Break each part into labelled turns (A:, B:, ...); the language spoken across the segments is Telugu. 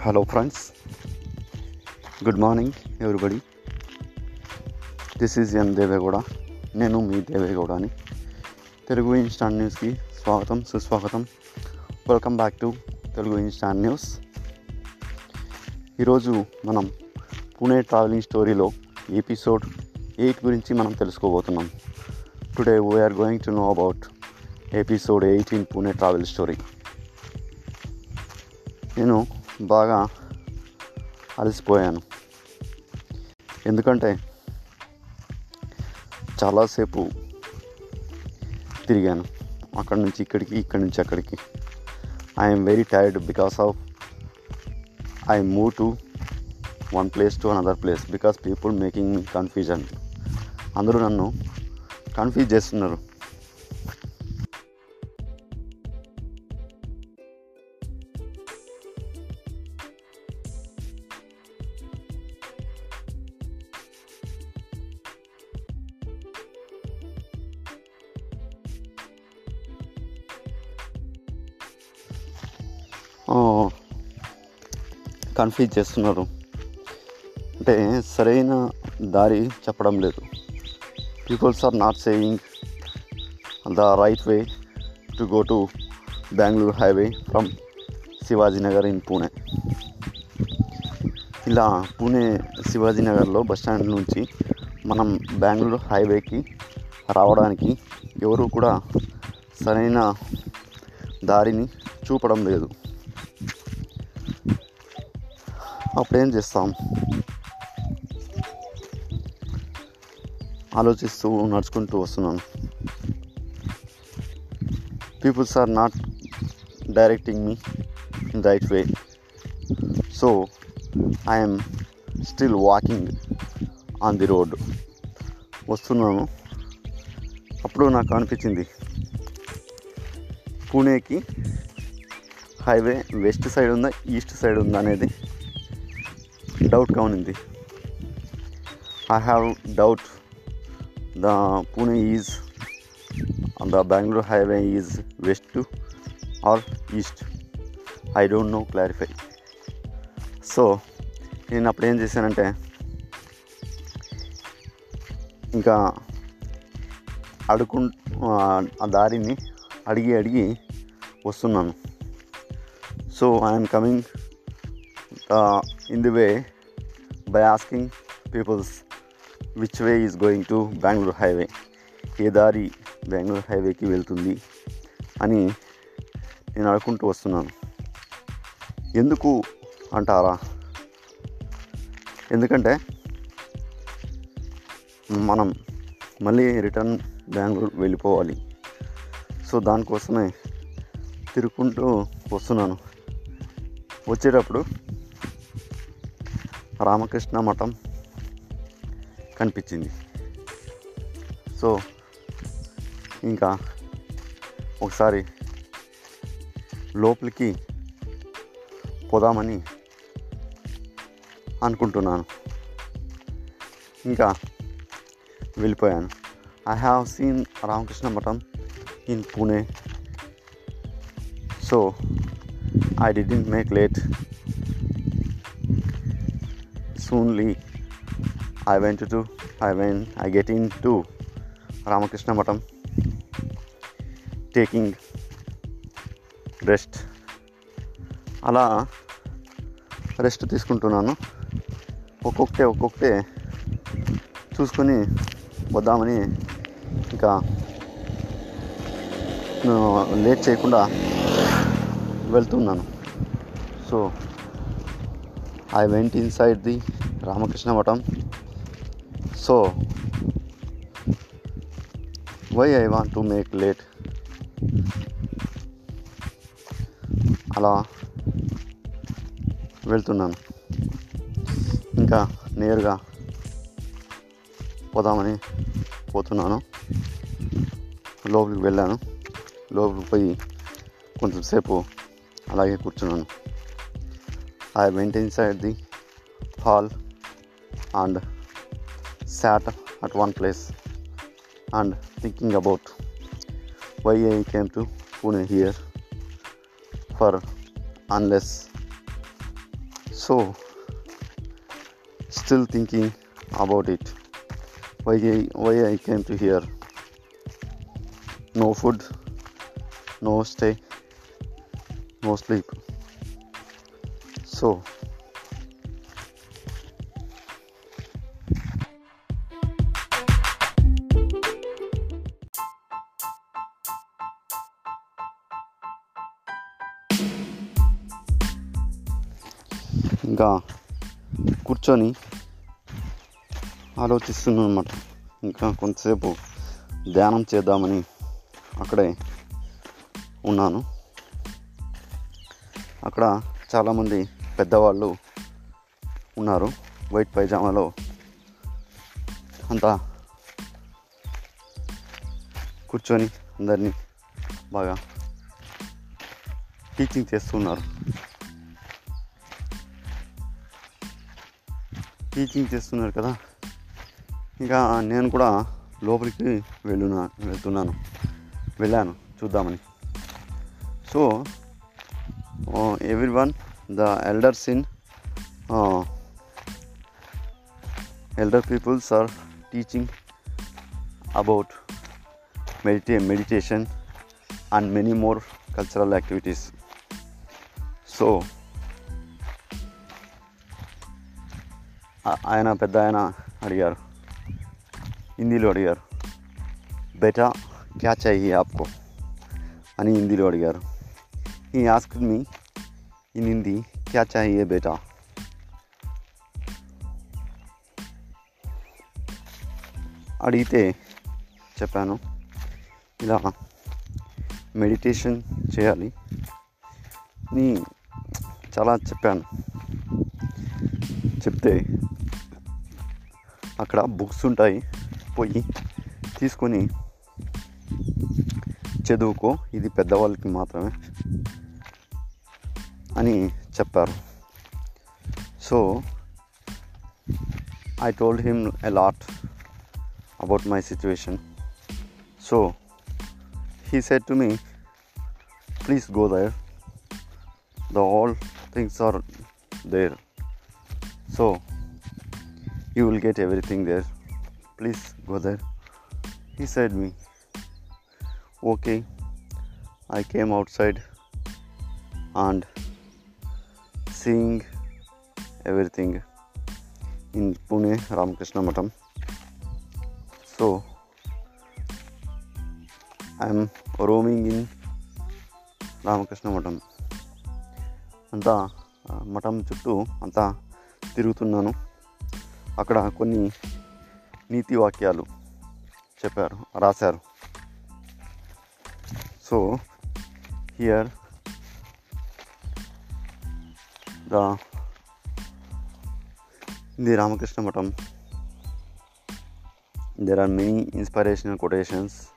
A: Hello friends good morning everybody this is N Devegowda నేను మీ దేవేగౌడని తెలుగు ఇన్స్టాంట్ న్యూస్కి స్వాగతం సుస్వాగతం. Welcome back to Telugu instant news ఈరోజు మనం పూణే ట్రావెలింగ్ స్టోరీలో ఎపిసోడ్ ఎయిట్ గురించి మనం తెలుసుకోబోతున్నాం. Today we're going to know about episode eight in Pune travel story నేను బాగా అలసిపోయాను. ఎందుకంటే చాలాసేపు తిరిగాను. అక్కడి నుంచి ఇక్కడికి ఇక్కడి నుంచి అక్కడికి. I'm very tired because of I move to one place to another place because people making me confusion అందరూ నన్ను కన్ఫ్యూజ్ చేస్తున్నారు. కన్ఫ్యూజ్ చేస్తున్నారు. అంటే సరైన దారి చెప్పడం లేదు. Peoples are not saying the right way to go to Bengaluru highway from Shivajinagar in Pune ఇలా పూణే శివాజీనగర్లో బస్ స్టాండ్ నుంచి మనం బెంగళూరు హైవేకి రావడానికి ఎవరు కూడా సరైన దారిని చూపడం లేదు. అప్పుడు ఏం చేస్తాం? ఆలోచిస్తూ నడుచుకుంటూ వస్తున్నాను peoples are not directing me in right way so I'm still walking on the road వస్తున్నాను. అప్పుడు నాకు అనిపించింది. పూణేకి హైవే వెస్ట్ సైడ్ ఉందా ఈస్ట్ సైడ్ ఉందా అనేది డౌట్గా ఉంది I have doubt the Pune is the Bengaluru highway is west or east I don't know clarify so నేను అప్పుడు ఏం చేశానంటే ఇంకా అడుకు ఆ దారిని అడిగి అడిగి వస్తున్నాను. So I'm coming in the way by asking peoples which way is going to Bengaluru highway ఏ దారి బెంగళూరు హైవేకి వెళ్తుంది అని నేను అనుకుంటూ వస్తున్నాను. ఎందుకు అంటారా? ఎందుకంటే మనం మళ్ళీ రిటర్న్ బెంగళూరు వెళ్ళిపోవాలి. సో దానికోసమే తిరుక్కుంటూ వస్తున్నాను. వచ్చేటప్పుడు రామకృష్ణ మఠం కనిపించింది. సో ఇంకా ఒకసారి లోపలికి పోదామని అనుకుంటున్నాను. ఇంకా వెళ్ళిపోయాను. I have seen Ramakrishna Math in Pune so I didn't make late soonly I went to I went I get into Ramakrishna Matam taking rest అలా రెస్ట్ తీసుకుంటున్నాను. ఒక్కొక్కటే ఒక్కొక్కటే చూసుకొని వద్దామని ఇంకా లేట్ చేయకుండా వెళ్తున్నాను so I went inside the Ramakrishna Math so why I want to make late అలా వెళ్తున్నాను. ఇంకా నేరుగా పోదామని పోతున్నాను. లోపలికి వెళ్ళాను. లోపలికి పోయి కొంచెంసేపు అలాగే కూర్చున్నాను. I went inside the hall and sat at one place and thinking about why I came to Pune here for unless so still thinking about it. Why I, why I came to here? No food no stay no sleep so ఇంకా కూర్చొని ఆలోచిస్తున్నాను అనమాట ఇంకా కొంతసేపు ధ్యానం చేద్దామని అక్కడే ఉన్నాను. అక్కడ చాలామంది పెద్దవాళ్ళు ఉన్నారు. వైట్ పైజామాలో అంతా కూర్చొని అందరినీ బాగా టీచింగ్ చేస్తున్నారు. టీచింగ్ చేస్తున్నారు కదా. ఇంకా నేను కూడా లోపలికి వెళ్ళున్నా వెళ్తున్నాను. వెళ్ళాను. చూద్దామని. So oh, every one the elders in elder peoples are teaching about meditate meditation and many more cultural activities so ఆ- ఆయన పెద్ద ఆయన అడిగారు హిందీలో అడిగారు బేటా క్యా చాహియే ఆప్కో అని హిందీలో అడిగారు ఈ ఆస్క్ మీ ఇన్ హిందీ క్యా చాహియే బేటా అడిగితే చెప్పాను ఇలా మెడిటేషన్ చేయాలి నీ చాలా చెప్పాను చెప్తే అక్కడ బుక్స్ ఉంటాయి పోయి తీసుకొని చదువుకో ఇది పెద్దవాళ్ళకి మాత్రమే అని చెప్పారు so I told him a lot about my situation so he said to me please go there the all things are there so you will get everything there please go there he said me okay i came outside and seeing everything in Pune Ramakrishna Math so I'm roaming in Ramakrishna Math అంతా మఠం చుట్టూ అంతా తిరుగుతున్నాను. అక్కడ కొన్ని నీతి వాక్యాలు చెప్పారు రాశారు. So here the Ramakrishna Matam. There are many inspirational quotations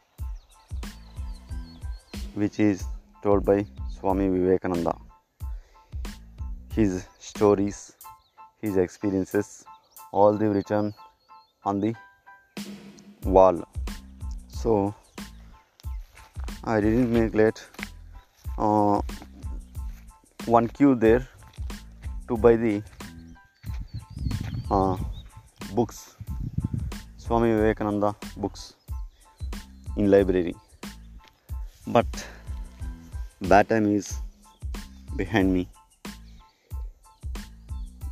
A: which is told by Swami Vivekananda. His stories, his experiences, all they written on the wall. So I didn't make late uh, one cue there to buy the books Swami Vivekananda books in library but bad time is behind me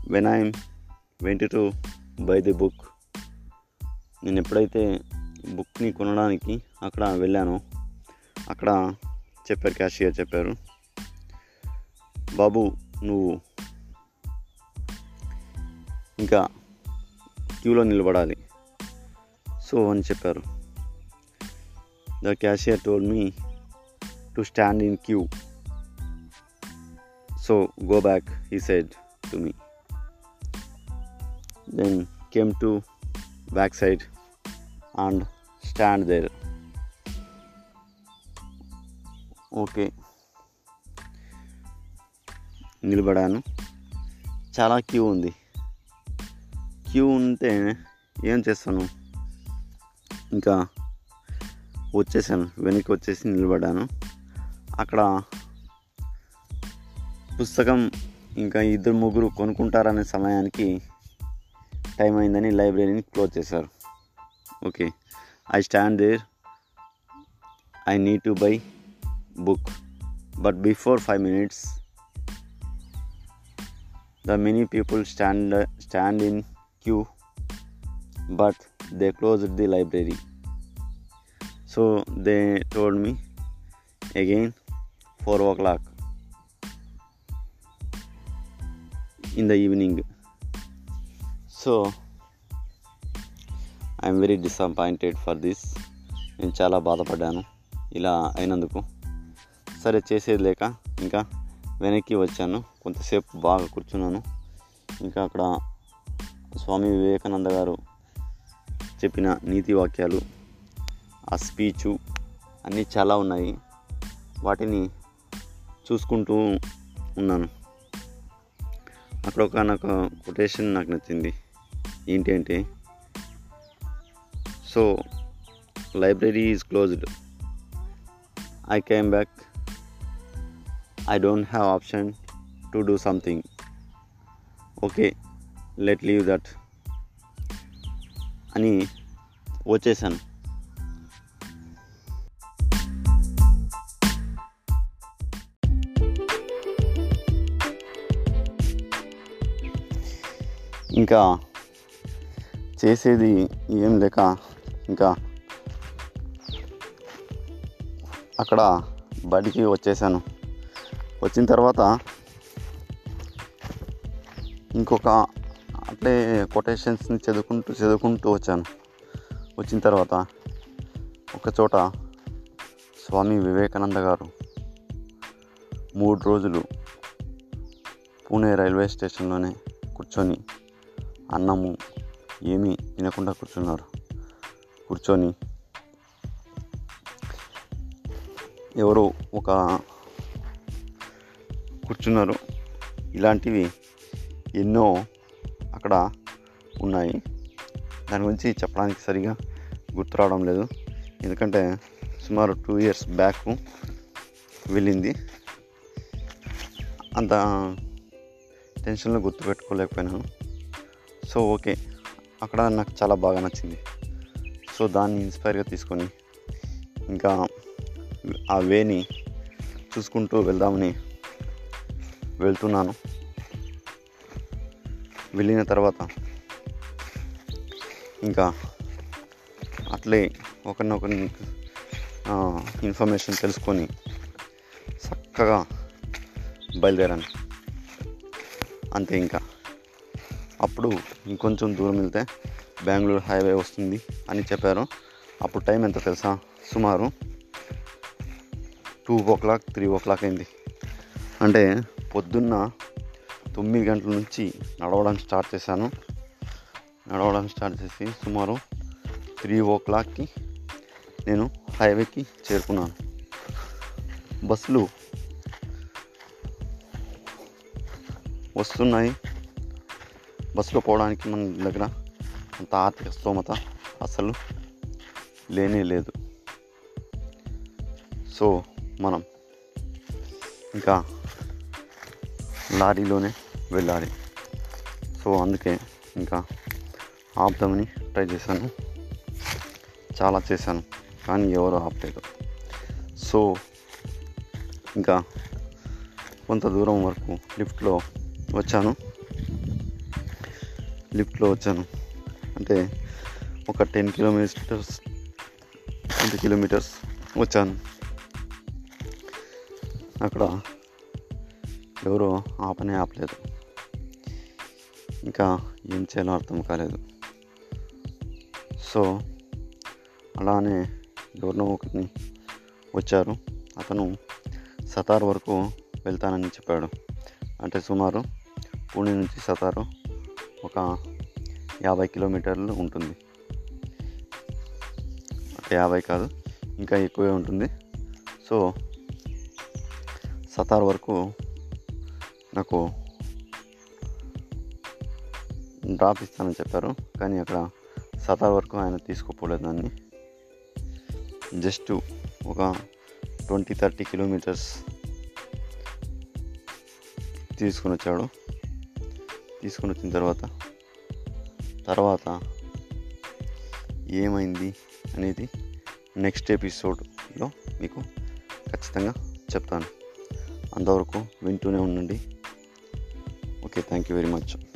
A: when I'm went to buy the book నేను ఎప్పుడైతే బుక్ని కొనడానికి అక్కడ వెళ్ళానో అక్కడ చెప్పారు క్యాషియర్ చెప్పారు బాబు నువ్వు ఇంకా క్యూలో నిలబడాలి. సో అని చెప్పారు. The cashier told me to stand in queue so go back he side to me then came to back side and stand there okay నిలబడాను. చాలా క్యూ ఉంది. క్యూ ఉంటే ఏం చేస్తాను? ఇంకా వచ్చేసాను వెనక్కి వచ్చేసి నిలబడ్డాను. అక్కడ పుస్తకం ఇంకా ఇద్దరు ముగ్గురు కొనుక్కుంటారనే సమయానికి టైం అయిందని లైబ్రరీని క్లోజ్ చేశారు. Okay I stand there I need to buy book. But before five minutes the many people stand stand in queue but they closed the library. So they told me again 4 o'clock in the evening. So I'm very disappointed for this నేను చాలా బాధపడ్డాను. ఇలా అయినందుకు. సరే చేసేది లేక ఇంకా వెనక్కి వచ్చాను. కొంతసేపు బాగా కూర్చున్నాను. ఇంకా అక్కడ స్వామి వివేకానంద గారు చెప్పిన నీతి వాక్యాలు ఆ స్పీచు అన్నీ చాలా ఉన్నాయి. వాటిని చూసుకుంటూ ఉన్నాను. అక్కడ ఒక నాకు కొటేషన్ నాకు నచ్చింది. ఏంటి అంటే so library is closed I came back I don't have option to do something okay let leave that అని వచ్చేసాను. ఇంకా చేసేది ఏం లేక ఇంకా అక్కడ బడికి వచ్చేసాను. వచ్చిన తర్వాత ఇంకొక అట్లే కొటేషన్స్ని చదువుకుంటూ చదువుకుంటూ వచ్చాను. వచ్చిన తర్వాత ఒకచోట స్వామి వివేకానంద గారు మూడు రోజులు పూణే రైల్వే స్టేషన్లోనే కూర్చొని అన్నము ఏమీ తినకుండా కూర్చున్నారు. కూర్చొని ఎవరో ఒక కూర్చున్నారు. ఇలాంటివి ఎన్నో అక్కడ ఉన్నాయి. దాని గురించి చెప్పడానికి సరిగా గుర్తు రావడం లేదు. ఎందుకంటే సుమారు టూ ఇయర్స్ బ్యాక్ వెళ్ళింది. అంత టెన్షన్లో గుర్తుపెట్టుకోలేకపోయినాను సో ఓకే. అక్కడ నాకు చాలా బాగా నచ్చింది. సో దాన్ని ఇన్స్పైర్గా తీసుకొని ఇంకా ఆ వేని చూసుకుంటూ వెళ్దామని వెళ్తున్నాను. వెళ్ళిన తర్వాత ఇంకా అట్లే ఒకరినొకరిని ఇన్ఫర్మేషన్ తెలుసుకొని చక్కగా బయలుదేరాను. అంతే ఇంకా. అప్పుడు ఇంకొంచెం దూరం వెళ్తే బెంగళూరు హైవే వస్తుంది అని చెప్పారు. అప్పుడు టైం ఎంత తెలుసా? సుమారు two o'clock three o'clock అయింది. అంటే పొద్దున్న తొమ్మిది గంటల నుంచి నడవడం స్టార్ట్ చేశాను. నడవడం స్టార్ట్ చేసి సుమారు త్రీ ఓ క్లాక్కి నేను హైవేకి చేరుకున్నాను. బస్సులు వస్తున్నాయి. బస్సులో పోవడానికి మన దగ్గర అంత ఆర్థిక స్తోమత అసలు లేనే లేదు. సో మనం ఇంకా లారీలోనే వెళ్ళాలి. సో అందుకే ఇంకా ఆపుదామని ట్రై చేశాను. చాలా చేశాను కానీ ఎవరు ఆపలేదు. సో ఇంకా కొంత దూరం వరకు లిఫ్ట్లో వచ్చాను. లిఫ్ట్లో వచ్చాను. అంటే ఒక టెన్ కిలోమీటర్స్ ట్వంటీ కిలోమీటర్స్ వచ్చాను. అక్కడ ఎవరో ఆపనే ఆపలేదు. ఇంకా ఏం చేయాలో అర్థం కాలేదు. సో అలానే ఎవరినో ఒకరిని వచ్చారు. అతను సతార్ వరకు వెళ్తానని చెప్పాడు. అంటే సుమారు పూణే నుంచి సతారు ఒక యాభై కిలోమీటర్లు ఉంటుంది. అంటే యాభై కాదు ఇంకా ఎక్కువే ఉంటుంది. సో సతార్ వరకు నాకు డ్రాప్ ఇస్తానని చెప్పారు. కానీ అక్కడ సతార్ వరకు ఆయన తీసుకుపోలేదు దాన్ని. జస్ట్ ఒక ట్వంటీ థర్టీ కిలోమీటర్స్ తీసుకుని వచ్చాడు. తీసుకుని వచ్చిన తర్వాత తర్వాత ఏమైంది అనేది నెక్స్ట్ ఎపిసోడ్లో మీకు ఖచ్చితంగా చెప్తాను. అంతవరకు వింటూనే ఉండండి. Okay thank you very much